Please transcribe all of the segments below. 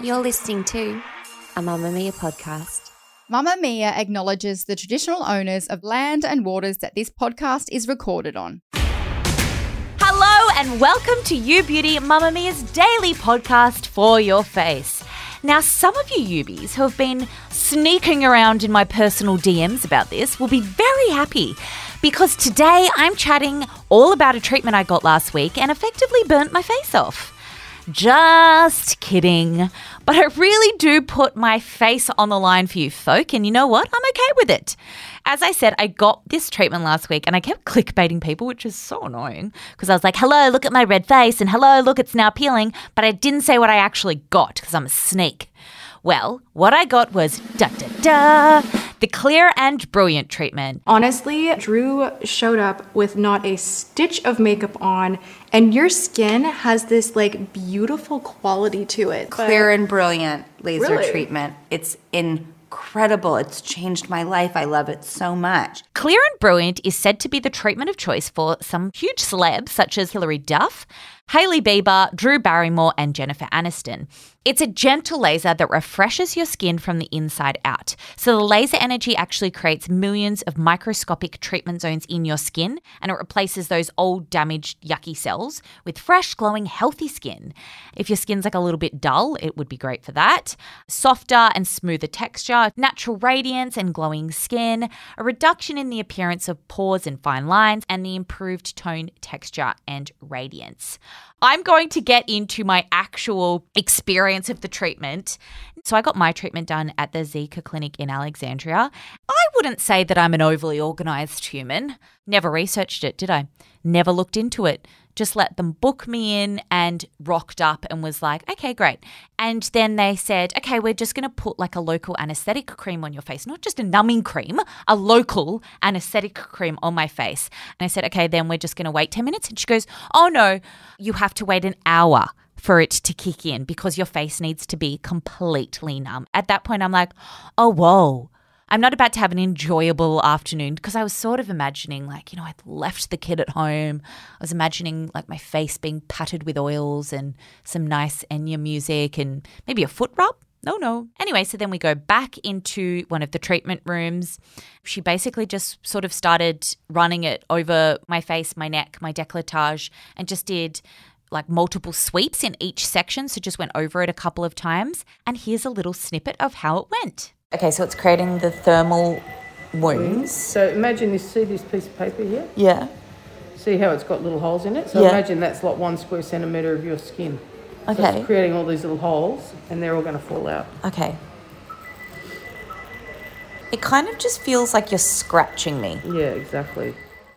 You're listening to a Mamamia podcast. Mamamia acknowledges the traditional owners of land and waters that this podcast is recorded on. Hello and welcome to You Beauty, Mamamia's daily podcast for your face. Now, some of you Ubies who have been sneaking around in my personal DMs about this will be very happy because today I'm chatting all about a treatment I got last week and effectively burnt my face off. Just kidding. But I really do put my face on the line for you folk, and you know what? I'm okay with it. As I said, I got this treatment last week and I kept clickbaiting people, which is so annoying because I was like, hello, look at my red face, and hello, look, it's now peeling. But I didn't say what I actually got because I'm a snake. Well, what I got was da da da, the clear and brilliant treatment. Honestly, Drew showed up with not a stitch of makeup on, and your skin has this like beautiful quality to it. clear and brilliant laser Really? treatment. It's incredible. It's changed my life. I love it so much. Clear and Brilliant is said to be the treatment of choice for some huge celebs such as Hilary Duff, Hailey Bieber, Drew Barrymore, and Jennifer Aniston. It's a gentle laser that refreshes your skin from the inside out. So the laser energy actually creates millions of microscopic treatment zones in your skin and it replaces those old, damaged, yucky cells with fresh, glowing, healthy skin. If your skin's like a little bit dull, it would be great for that. Softer and smoother texture, natural radiance and glowing skin, a reduction in the appearance of pores and fine lines, and the improved tone, texture, and radiance. I'm going to get into my actual experience of the treatment. So, I got my treatment done at the Zika Clinic in Alexandria. I wouldn't say that I'm an overly organized human. Never researched it, did I? Never looked into it. Just let them book me in and rocked up and was like, okay, great. And then they said, okay, we're just going to put like a local anesthetic cream on your face, not just a numbing cream, a local anesthetic cream on my face. And I said, okay, then we're just going to wait 10 minutes. And she goes, oh no, you have to wait an hour for it to kick in because your face needs to be completely numb. At that point, I'm like, oh, whoa. I'm not about to have an enjoyable afternoon because I was sort of imagining, like, you know, I'd left the kid at home. I was imagining, like, my face being patted with oils and some nice Enya music and maybe a foot rub. No, no. Anyway, so then we go back into one of the treatment rooms. She basically just sort of started running it over my face, my neck, my decolletage, and just did like multiple sweeps in each section. So just went over it a couple of times. And here's a little snippet of how it went. Okay, so it's creating the thermal wounds. So imagine this, see this piece of paper here? Yeah. See how it's got little holes in it? So Yeah. imagine that's like one square centimetre of your skin. So Okay. it's creating all these little holes and they're all going to fall out. Okay. It kind of just feels like you're scratching me. Yeah, exactly.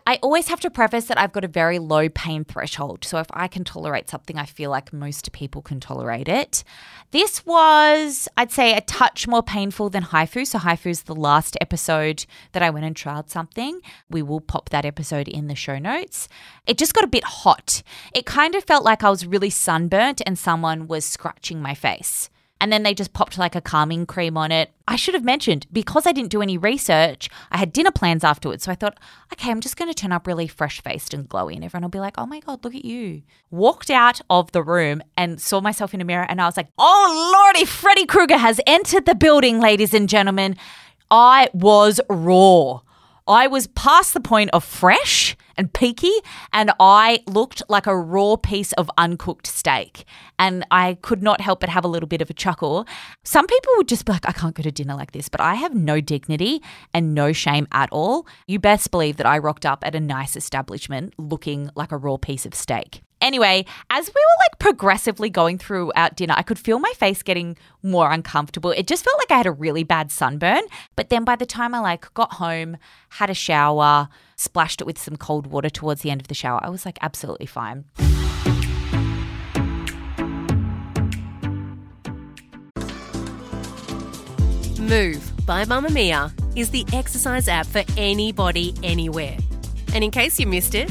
I always have to preface that I've got a very low pain threshold. So if I can tolerate something, I feel like most people can tolerate it. This was, I'd say, a touch more painful than HIFU. So HIFU's the last episode that I went and tried something. We will pop that episode in the show notes. It just got a bit hot. It kind of felt like I was really sunburnt and someone was scratching my face and then they just popped like a calming cream on it. I should have mentioned because I didn't do any research, I had dinner plans afterwards. So I thought, okay, I'm just going to turn up really fresh faced and glowy, and everyone will be like, oh my God, look at you. Walked out of the room and saw myself in a mirror, and I was like, oh lordy, Freddy Krueger has entered the building, ladies and gentlemen. I was raw. I was past the point of fresh and peaky, and I looked like a raw piece of uncooked steak. And I could not help but have a little bit of a chuckle. Some people would just be like, I can't go to dinner like this, but I have no dignity and no shame at all. You best believe that I rocked up at a nice establishment looking like a raw piece of steak. Anyway, as we were like progressively going through our dinner, I could feel my face getting more uncomfortable. It just felt like I had a really bad sunburn. But then by the time I like got home, had a shower, splashed it with some cold water towards the end of the shower, I was like absolutely fine. Move by Mamamia is the exercise app for anybody, anywhere. And in case you missed it,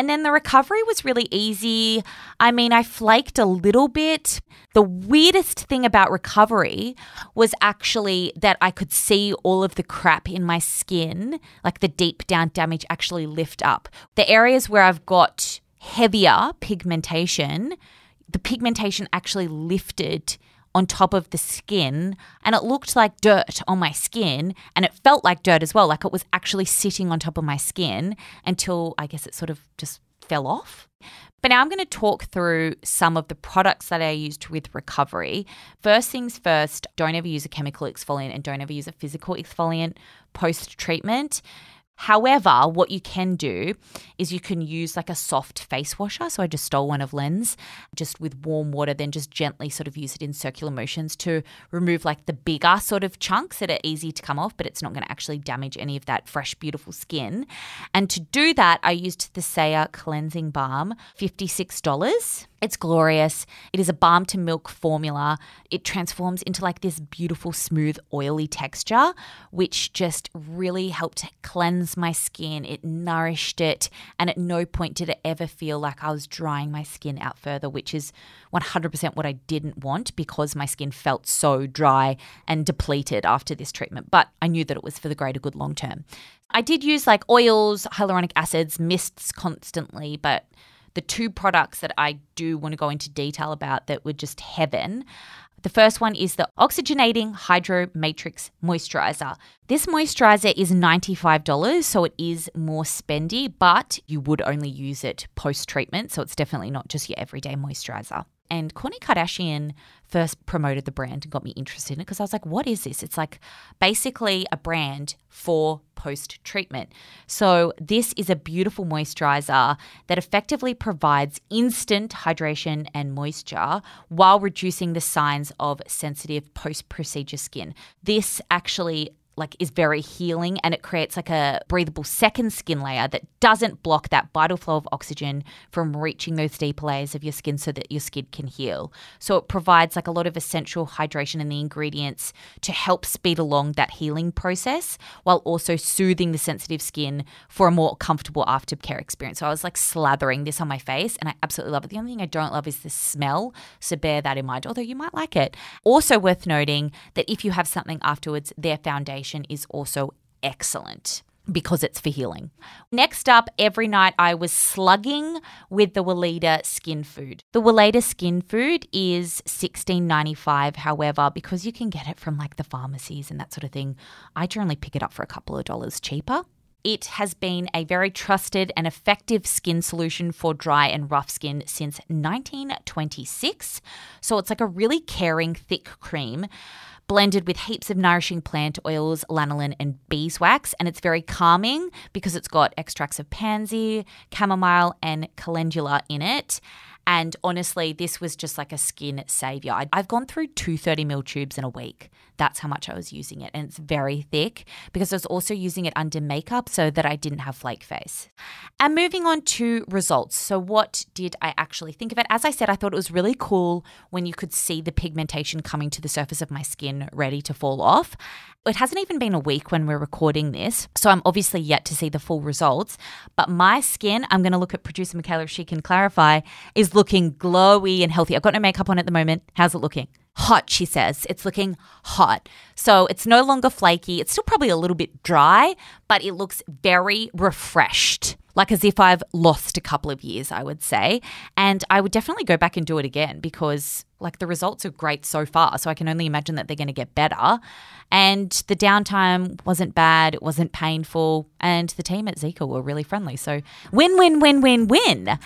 And then the recovery was really easy. I mean, I flaked a little bit. The weirdest thing about recovery was actually that I could see all of the crap in my skin, like the deep down damage, actually lift up. The areas where I've got heavier pigmentation, the pigmentation actually lifted on top of the skin and it looked like dirt on my skin and it felt like dirt as well like it was actually sitting on top of my skin until I guess it sort of just fell off. But now I'm going to talk through some of the products that I used with recovery. First things first, don't ever use a chemical exfoliant and don't ever use a physical exfoliant post treatment. However, what you can do is you can use like a soft face washer. So I just stole one of Len's just with warm water, then just gently sort of use it in circular motions to remove like the bigger sort of chunks that are easy to come off, but it's not going to actually damage any of that fresh, beautiful skin. And to do that, I used the Saya Cleansing Balm, $56. It's glorious. It is a balm to milk formula. It transforms into like this beautiful, smooth, oily texture, which just really helped cleanse my skin. It nourished it. And at no point did it ever feel like I was drying my skin out further, which is 100% what I didn't want because my skin felt so dry and depleted after this treatment. But I knew that it was for the greater good long term. I did use like oils, hyaluronic acids, mists constantly, but the two products that I do want to go into detail about that were just heaven. The first one is the Oxygenating Hydro Matrix Moisturizer. This moisturizer is $95, so it is more spendy, but you would only use it post treatment, so it's definitely not just your everyday moisturizer. And Kourtney Kardashian first promoted the brand and got me interested in it because I was like, what is this? It's like basically a brand for post treatment. So, this is a beautiful moisturizer that effectively provides instant hydration and moisture while reducing the signs of sensitive post procedure skin. This actually like is very healing and it creates like a breathable second skin layer that doesn't block that vital flow of oxygen from reaching those deeper layers of your skin so that your skin can heal. So it provides like a lot of essential hydration in the ingredients to help speed along that healing process while also soothing the sensitive skin for a more comfortable aftercare experience. So I was like slathering this on my face and I absolutely love it. The only thing I don't love is the smell. So bear that in mind, although you might like it. Also worth noting that if you have something afterwards, their foundation is also excellent because it's for healing. Next up, every night I was slugging with the Weleda Skin Food. The Weleda Skin Food is $16.95. However, because you can get it from like the pharmacies and that sort of thing, I generally pick it up for a couple of dollars cheaper. It has been a very trusted and effective skin solution for dry and rough skin since 1926. So it's like a really caring, thick cream blended with heaps of nourishing plant oils, lanolin, and beeswax. And it's very calming because it's got extracts of pansy, chamomile, and calendula in it. And honestly, this was just like a skin savior. I've gone through two 30 ml tubes in a week. That's how much I was using it. And it's very thick because I was also using it under makeup so that I didn't have flake face. And moving on to results. So, what did I actually think of it? As I said, I thought it was really cool when you could see the pigmentation coming to the surface of my skin ready to fall off. It hasn't even been a week when we're recording this, so I'm obviously yet to see the full results. But my skin, I'm going to look at producer Michaela if she can clarify, is looking glowy and healthy. I've got no makeup on at the moment. How's it looking? Hot, she says. It's looking hot. So it's no longer flaky. It's still probably a little bit dry, but it looks very refreshed like as if I've lost a couple of years, I would say. And I would definitely go back and do it again because like the results are great so far. So I can only imagine that they're going to get better. And the downtime wasn't bad, it wasn't painful, and the team at Zika were really friendly. So win, win, win, win, win.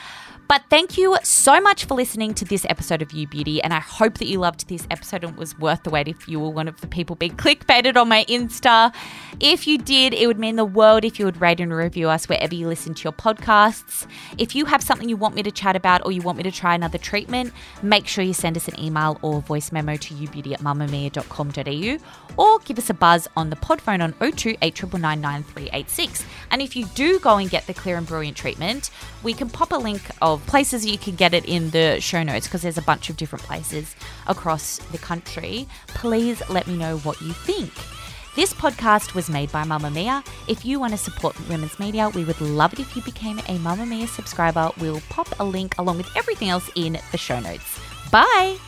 But thank you so much for listening to this episode of You Beauty, and I hope that you loved this episode and it was worth the wait if you were one of the people being clickbaited on my Insta. If you did, it would mean the world if you would rate and review us wherever you listen to your podcasts. If you have something you want me to chat about or you want me to try another treatment, make sure you send us an email or voice memo to youbeauty at mamamia.com.au or give us a buzz on the pod phone on 02 8999 And if you do go and get the Clear and Brilliant treatment, we can pop a link of places you can get it in the show notes because there's a bunch of different places across the country. Please let me know what you think. This podcast was made by Mamamia. If you want to support women's media, we would love it if you became a Mamamia subscriber. We'll pop a link along with everything else in the show notes. Bye.